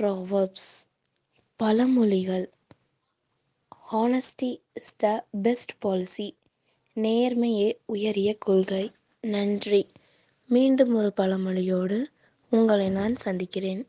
Proverbs பழமொழிகள். Honesty is the best policy நேர்மையே உயரிய கொள்கை. நன்றி. மீண்டும் ஒரு பழமொழியோடு உங்களை நான் சந்திக்கிறேன்.